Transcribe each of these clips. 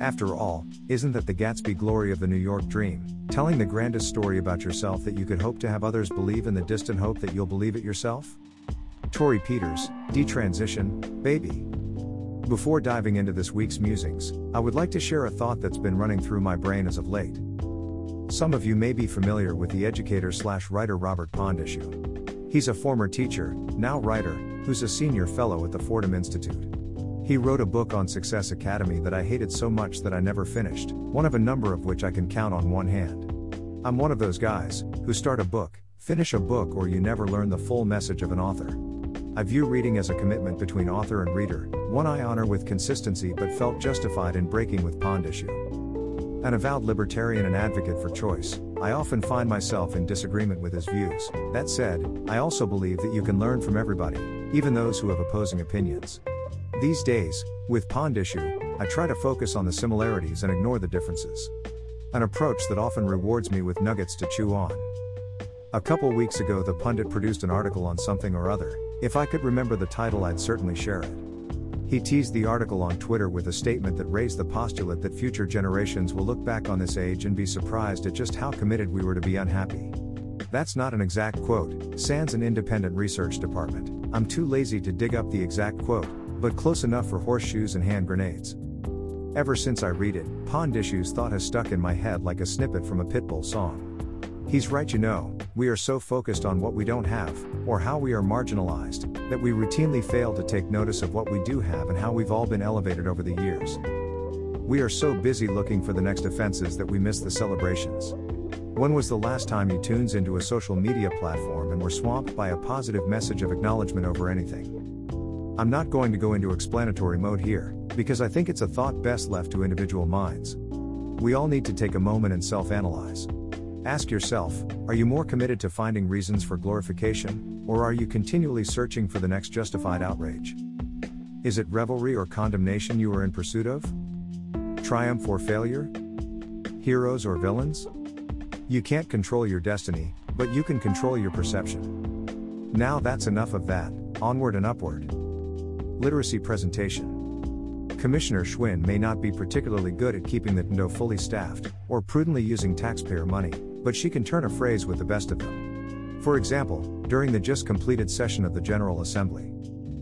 After all, isn't that the Gatsby glory of the New York dream? Telling the grandest story about yourself that you could hope to have others believe in the distant hope that you'll believe it yourself? Torrey Peters, Detransition, Baby. Before diving into this week's musings, I would like to share a thought that's been running through my brain as of late. Some of you may be familiar with the educator slash writer Robert Pondiscio. He's a former teacher, now writer, who's a senior fellow at the Fordham Institute. He wrote a book on Success Academy that I hated so much that I never finished, one of a number of which I can count on one hand. I'm one of those guys who start a book, finish a book, or you never learn the full message of an author. I view reading as a commitment between author and reader, one I honor with consistency but felt justified in breaking with Pondiscio. An avowed libertarian and advocate for choice, I often find myself in disagreement with his views. That said, I also believe that you can learn from everybody, even those who have opposing opinions. These days, with Pondiscio, I try to focus on the similarities and ignore the differences. An approach that often rewards me with nuggets to chew on. A couple weeks ago, the pundit produced an article on something or other. If I could remember the title, I'd certainly share it. He teased the article on Twitter with a statement that raised the postulate that future generations will look back on this age and be surprised at just how committed we were to be unhappy. That's not an exact quote, sans an independent research department. I'm too lazy to dig up the exact quote, but close enough for horseshoes and hand grenades. Ever since I read it, Pondiscio's thought has stuck in my head like a snippet from a Pitbull song. He's right, you know, we are so focused on what we don't have, or how we are marginalized, that we routinely fail to take notice of what we do have and how we've all been elevated over the years. We are so busy looking for the next offenses that we miss the celebrations. When was the last time you tuned into a social media platform and were swamped by a positive message of acknowledgement over anything? I'm not going to go into explanatory mode here, because I think it's a thought best left to individual minds. We all need to take a moment and self analyze. Ask yourself are you more committed to finding reasons for glorification, or are you continually searching for the next justified outrage? Is it revelry or condemnation you are in pursuit of? Triumph or failure? Heroes or villains? You can't control your destiny, but you can control your perception. Now that's enough of that, onward and upward. Literacy Presentation Commissioner Schwinn may not be particularly good at keeping the TNDO fully staffed, or prudently using taxpayer money, but she can turn a phrase with the best of them. For example, during the just completed session of the General Assembly,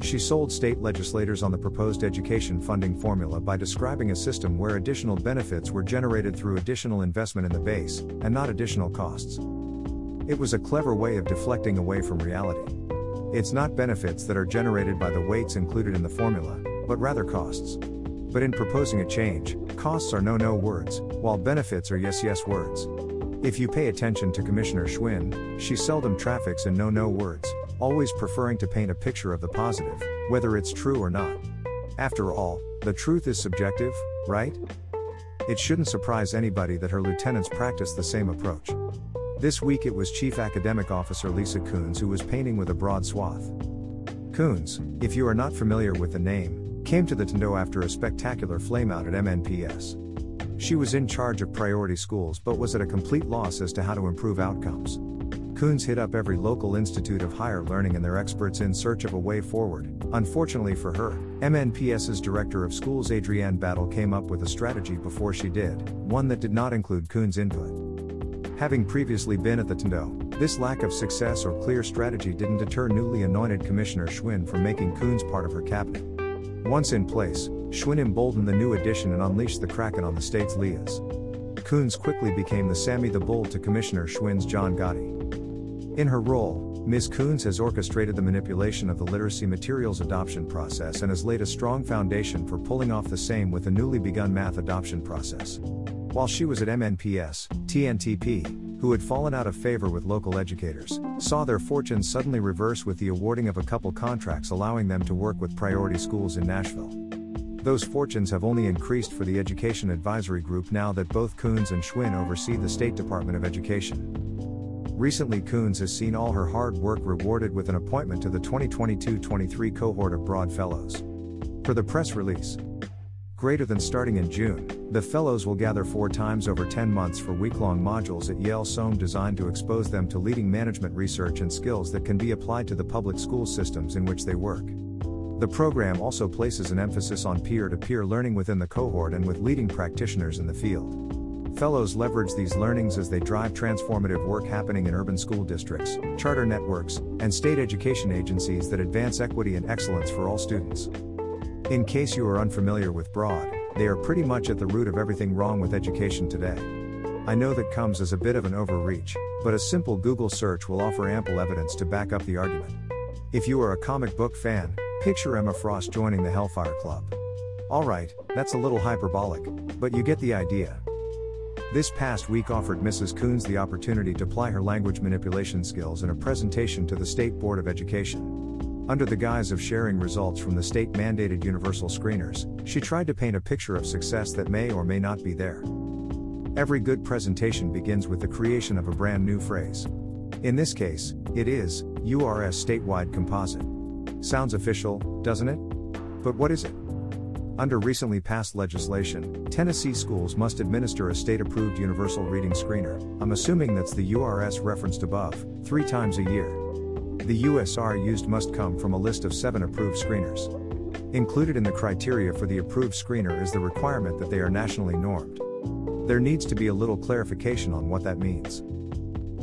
she sold state legislators on the proposed education funding formula by describing a system where additional benefits were generated through additional investment in the base, and not additional costs. It was a clever way of deflecting away from reality. It's not benefits that are generated by the weights included in the formula, but rather costs. But in proposing a change, costs are no no words, while benefits are yes yes words. If you pay attention to Commissioner Schwinn, she seldom traffics in no no words, always preferring to paint a picture of the positive, whether it's true or not. After all, the truth is subjective, right? It shouldn't surprise anybody that her lieutenants practice the same approach. This week it was Chief Academic Officer Lisa Coons who was painting with a broad swath. Coons, if you are not familiar with the name, came to the TNDO after a spectacular flameout at MNPS. She was in charge of priority schools but was at a complete loss as to how to improve outcomes. Coons hit up every local institute of higher learning and their experts in search of a way forward. Unfortunately for her, MNPS's director of schools Adrienne Battle came up with a strategy before she did, one that did not include Coons' input. Having previously been at the TNDO, this lack of success or clear strategy didn't deter newly anointed Commissioner Schwinn from making Coons part of her cabinet. Once in place, Schwinn emboldened the new addition and unleashed the Kraken on the state's LEAs. Coons quickly became the Sammy the Bull to Commissioner Schwinn's John Gotti. In her role, Ms. Coons has orchestrated the manipulation of the literacy materials adoption process and has laid a strong foundation for pulling off the same with the newly begun math adoption process. While she was at MNPS, TNTP, who had fallen out of favor with local educators, saw their fortunes suddenly reverse with the awarding of a couple contracts allowing them to work with priority schools in Nashville. Those fortunes have only increased for the Education Advisory Group now that both Coons and Schwinn oversee the State Department of Education. Recently, Coons has seen all her hard work rewarded with an appointment to the 2022 23 cohort of Broad Fellows. For the press release, greater than starting in June, the fellows will gather four times over 10 months for week long modules at Yale SOM designed to expose them to leading management research and skills that can be applied to the public school systems in which they work. The program also places an emphasis on peer to peer learning within the cohort and with leading practitioners in the field. Fellows leverage these learnings as they drive transformative work happening in urban school districts, charter networks, and state education agencies that advance equity and excellence for all students. In case you are unfamiliar with BROAD, they are pretty much at the root of everything wrong with education today. I know that comes as a bit of an overreach, but a simple Google search will offer ample evidence to back up the argument. If you are a comic book fan, picture Emma Frost joining the Hellfire Club. Alright, that's a little hyperbolic, but you get the idea. This past week offered Mrs. Coons the opportunity to ply her language manipulation skills in a presentation to the State Board of Education. Under the guise of sharing results from the state mandated universal screeners, she tried to paint a picture of success that may or may not be there. Every good presentation begins with the creation of a brand new phrase. In this case, it is URS statewide composite. Sounds official, doesn't it? But what is it? Under recently passed legislation, Tennessee schools must administer a state approved universal reading screener, I'm assuming that's the URS referenced above, three times a year. The USR used must come from a list of seven approved screeners. Included in the criteria for the approved screener is the requirement that they are nationally normed. There needs to be a little clarification on what that means.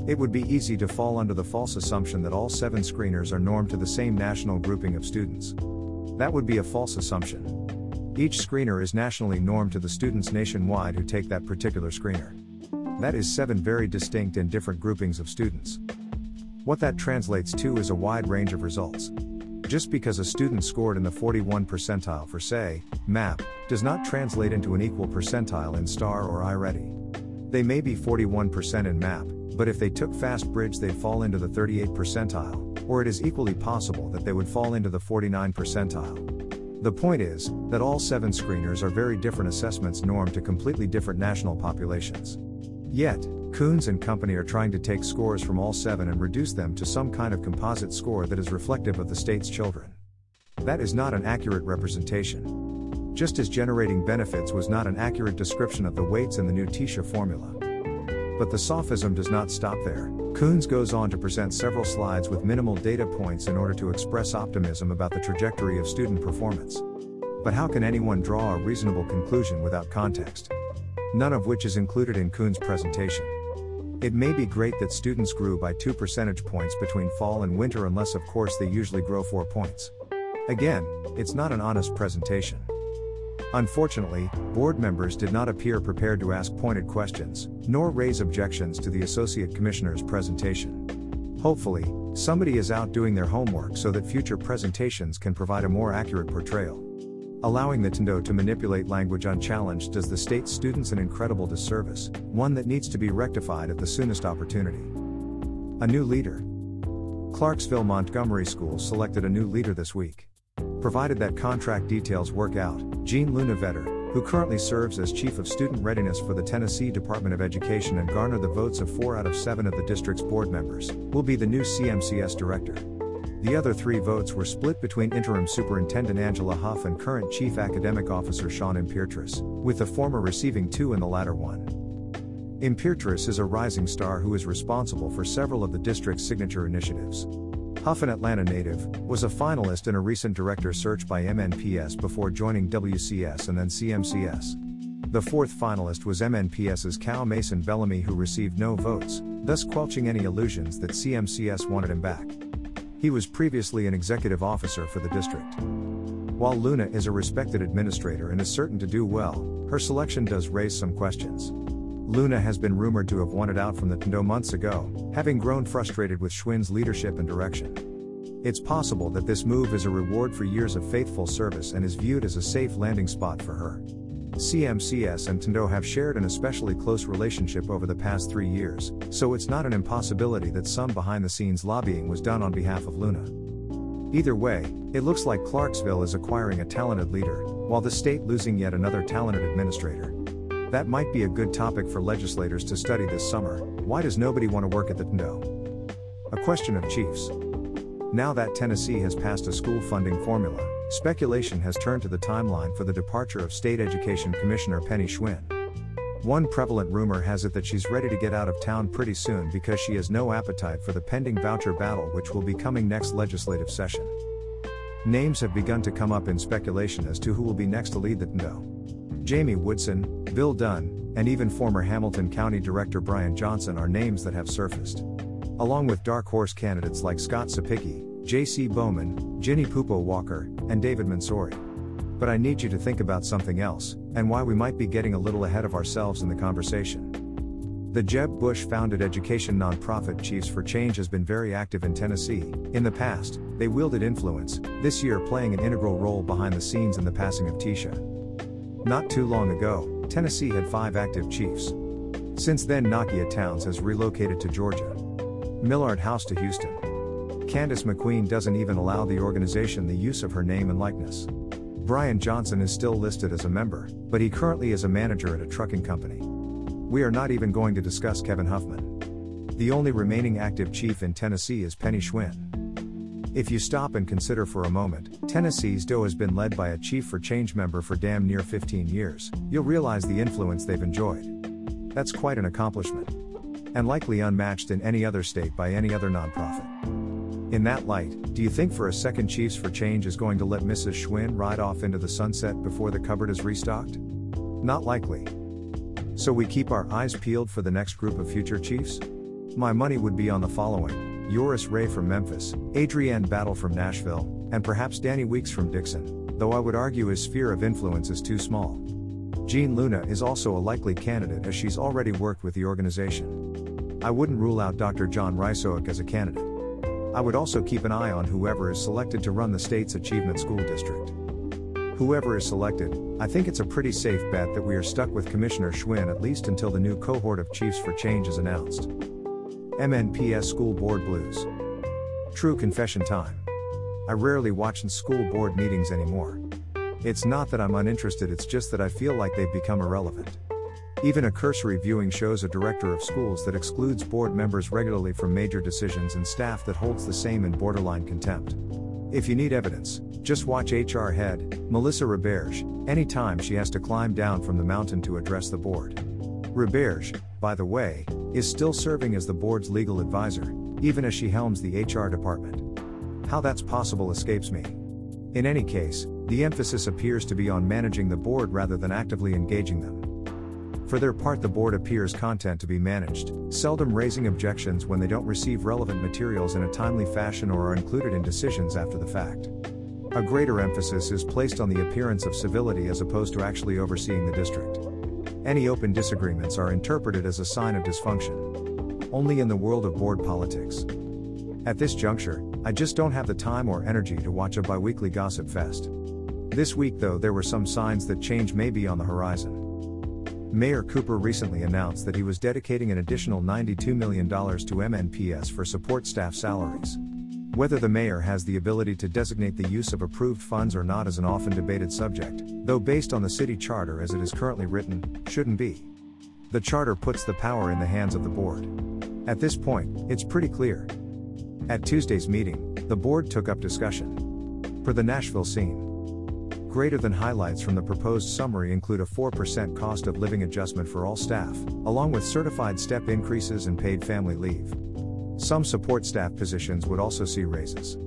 It would be easy to fall under the false assumption that all seven screeners are normed to the same national grouping of students. That would be a false assumption. Each screener is nationally normed to the students nationwide who take that particular screener. That is seven very distinct and different groupings of students. What that translates to is a wide range of results. Just because a student scored in the 41 percentile for, say, MAP, does not translate into an equal percentile in STAR or iReady. They may be 41% in MAP, but if they took Fast Bridge, they'd fall into the 38 percentile, or it is equally possible that they would fall into the 49 percentile. The point is, that all seven screeners are very different assessments normed to completely different national populations. Yet, Coons and company are trying to take scores from all seven and reduce them to some kind of composite score that is reflective of the state's children. That is not an accurate representation. Just as generating benefits was not an accurate description of the weights in the new TISA formula. But the sophism does not stop there. Coons goes on to present several slides with minimal data points in order to express optimism about the trajectory of student performance. But how can anyone draw a reasonable conclusion without context? None of which is included in Coons' presentation. It may be great that students grew by 2 percentage points between fall and winter, unless, of course, they usually grow 4 points. Again, it's not an honest presentation. Unfortunately, board members did not appear prepared to ask pointed questions, nor raise objections to the Associate Commissioner's presentation. Hopefully, somebody is out doing their homework so that future presentations can provide a more accurate portrayal. Allowing the TNDO to manipulate language unchallenged does the state students an incredible disservice, one that needs to be rectified at the soonest opportunity. A new leader. Clarksville Montgomery Schools selected a new leader this week. Provided that contract details work out, Jean Luna Vedder, who currently serves as Chief of Student Readiness for the Tennessee Department of Education and garnered the votes of four out of seven of the district's board members, will be the new CMCS director. The other three votes were split between interim superintendent Angela Huff and current chief academic officer Sean Impeartrice, with the former receiving two and the latter one. Impeartrice is a rising star who is responsible for several of the district's signature initiatives. Huff, an Atlanta native, was a finalist in a recent director search by MNPS before joining WCS and then CMCS. The fourth finalist was MNPS's Cal Mason Bellamy, who received no votes, thus quelching any illusions that CMCS wanted him back. He was previously an executive officer for the district. While Luna is a respected administrator and is certain to do well, her selection does raise some questions. Luna has been rumored to have wanted out from the TNDO months ago, having grown frustrated with Schwinn's leadership and direction. It's possible that this move is a reward for years of faithful service and is viewed as a safe landing spot for her. CMCS and TNDO have shared an especially close relationship over the past three years, so it's not an impossibility that some behind the scenes lobbying was done on behalf of Luna. Either way, it looks like Clarksville is acquiring a talented leader, while the state losing yet another talented administrator. That might be a good topic for legislators to study this summer. Why does nobody want to work at the TNDO? A question of chiefs. Now that Tennessee has passed a school funding formula, speculation has turned to the timeline for the departure of State Education Commissioner Penny Schwinn. One prevalent rumor has it that she's ready to get out of town pretty soon because she has no appetite for the pending voucher battle which will be coming next legislative session. Names have begun to come up in speculation as to who will be next to lead the TNO. Jamie Woodson, Bill Dunn, and even former Hamilton County Director Brian Johnson are names that have surfaced. Along with dark horse candidates like Scott Cepicky, J.C. Bowman, Ginny Pupo Walker, and David Mansouri. But I need you to think about something else, and why we might be getting a little ahead of ourselves in the conversation. The Jeb Bush founded education nonprofit Chiefs for Change has been very active in Tennessee. In the past, they wielded influence, this year playing an integral role behind the scenes in the passing of TISA. Not too long ago, Tennessee had five active chiefs. Since then, Nakia Towns has relocated to Georgia. Millard House to Houston. Candace McQueen doesn't even allow the organization the use of her name and likeness. Brian Johnson is still listed as a member, but he currently is a manager at a trucking company. We are not even going to discuss Kevin Huffman. The only remaining active chief in Tennessee is Penny Schwinn. If you stop and consider for a moment, Tennessee's DOE has been led by a Chief for Change member for damn near 15 years, you'll realize the influence they've enjoyed. That's quite an accomplishment. And likely unmatched in any other state by any other nonprofit. In that light, do you think for a second Chiefs for Change is going to let Mrs. Schwinn ride off into the sunset before the cupboard is restocked? Not likely. So we keep our eyes peeled for the next group of future Chiefs? My money would be on the following Joris Ray from Memphis, Adrienne Battle from Nashville, and perhaps Danny Weeks from Dickson, though I would argue his sphere of influence is too small. Jean Luna is also a likely candidate as she's already worked with the organization. I wouldn't rule out Dr. John Rysoak as a candidate. I would also keep an eye on whoever is selected to run the state's Achievement School District. Whoever is selected, I think it's a pretty safe bet that we are stuck with Commissioner Schwinn at least until the new cohort of Chiefs for Change is announced. MNPS School Board Blues. True confession time. I rarely watch in school board meetings anymore. It's not that I'm uninterested, it's just that I feel like they've become irrelevant. Even a cursory viewing shows a director of schools that excludes board members regularly from major decisions and staff that holds the same in borderline contempt. If you need evidence, just watch HR head, Melissa Roberge, anytime she has to climb down from the mountain to address the board. Roberge, by the way, is still serving as the board's legal advisor, even as she helms the HR department. How that's possible escapes me. In any case, the emphasis appears to be on managing the board rather than actively engaging them. For their part, the board appears content to be managed, seldom raising objections when they don't receive relevant materials in a timely fashion or are included in decisions after the fact. A greater emphasis is placed on the appearance of civility as opposed to actually overseeing the district. Any open disagreements are interpreted as a sign of dysfunction. Only in the world of board politics. At this juncture, I just don't have the time or energy to watch a biweekly gossip fest. This week, though, there were some signs that change may be on the horizon. Mayor Cooper recently announced that he was dedicating an additional $92 million to MNPS for support staff salaries. Whether the mayor has the ability to designate the use of approved funds or not is an often debated subject, though based on the city charter as it is currently written, shouldn't be. The charter puts the power in the hands of the board. At this point, it's pretty clear. At Tuesday's meeting, the board took up discussion. For the Nashville scene, Greater than highlights from the proposed summary include a 4% cost of living adjustment for all staff, along with certified step increases and paid family leave. Some support staff positions would also see raises.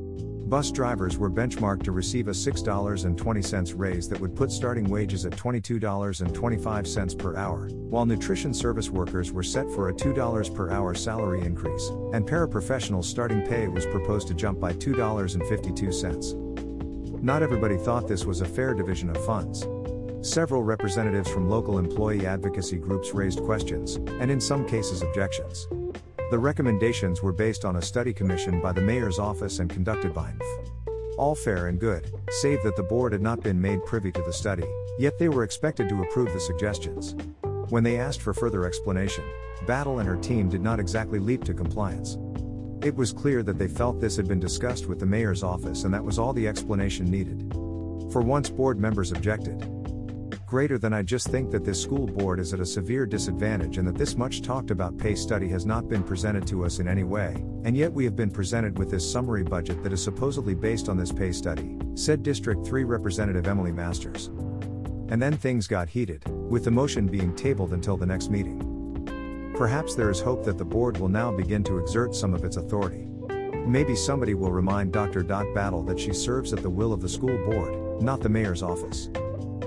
Bus drivers were benchmarked to receive a $6.20 raise that would put starting wages at $22.25 per hour, while nutrition service workers were set for a $2 per hour salary increase, and paraprofessionals' starting pay was proposed to jump by $2.52. Not everybody thought this was a fair division of funds. Several representatives from local employee advocacy groups raised questions, and in some cases objections. The recommendations were based on a study commissioned by the mayor's office and conducted by NF. All fair and good, save that the board had not been made privy to the study, yet they were expected to approve the suggestions. When they asked for further explanation, Battle and her team did not exactly leap to compliance. It was clear that they felt this had been discussed with the mayor's office and that was all the explanation needed. For once, board members objected. Greater than I just think that this school board is at a severe disadvantage and that this much talked about pay study has not been presented to us in any way, and yet we have been presented with this summary budget that is supposedly based on this pay study, said District 3 Representative Emily Masters. And then things got heated, with the motion being tabled until the next meeting. Perhaps there is hope that the board will now begin to exert some of its authority. Maybe somebody will remind Dr. Dot Battle that she serves at the will of the school board, not the mayor's office.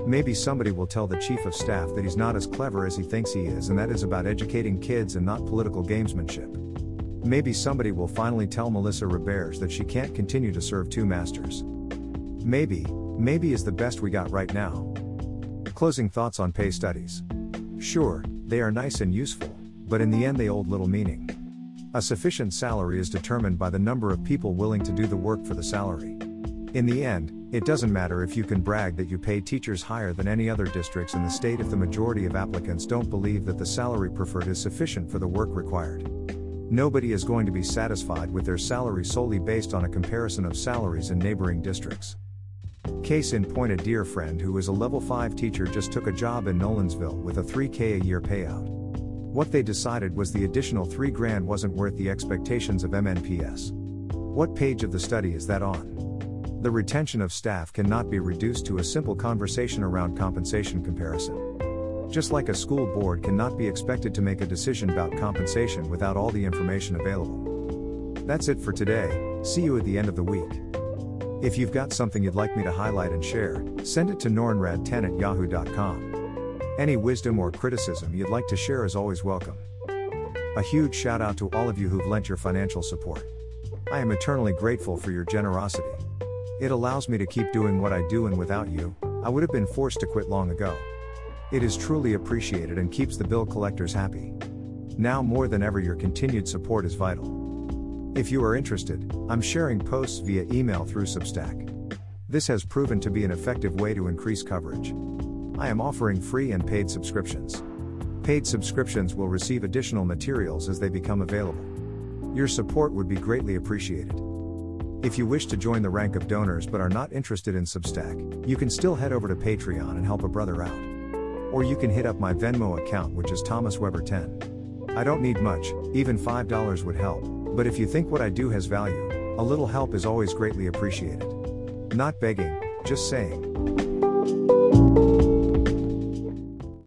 Maybe somebody will tell the chief of staff that he's not as clever as he thinks he is and that is about educating kids and not political gamesmanship. Maybe somebody will finally tell Melissa Roberge that she can't continue to serve two masters. Maybe, maybe is the best we got right now. Closing thoughts on pay studies. Sure, they are nice and useful, but in the end they hold little meaning. A sufficient salary is determined by the number of people willing to do the work for the salary. In the end, it doesn't matter if you can brag that you pay teachers higher than any other districts in the state if the majority of applicants don't believe that the salary preferred is sufficient for the work required. Nobody is going to be satisfied with their salary solely based on a comparison of salaries in neighboring districts. Case in point a dear friend who is a level 5 teacher just took a job in Nolensville with a 3k a year payout. What they decided was the additional 3 grand wasn't worth the expectations of MNPS. What page of the study is that on? The retention of staff cannot be reduced to a simple conversation around compensation comparison. Just like a school board cannot be expected to make a decision about compensation without all the information available. That's it for today, see you at the end of the week. If you've got something you'd like me to highlight and share, send it to nornrad10 at yahoo.com. Any wisdom or criticism you'd like to share is always welcome. A huge shout out to all of you who've lent your financial support. I am eternally grateful for your generosity. It allows me to keep doing what I do, and without you, I would have been forced to quit long ago. It is truly appreciated and keeps the bill collectors happy. Now more than ever, your continued support is vital. If you are interested, I'm sharing posts via email through Substack. This has proven to be an effective way to increase coverage. I am offering free and paid subscriptions. Paid subscriptions will receive additional materials as they become available. Your support would be greatly appreciated. If you wish to join the rank of donors but are not interested in Substack, you can still head over to Patreon and help a brother out. Or you can hit up my Venmo account, which is Thomas Weber 10. I don't need much, even $5 would help, but if you think what I do has value, a little help is always greatly appreciated. Not begging, just saying.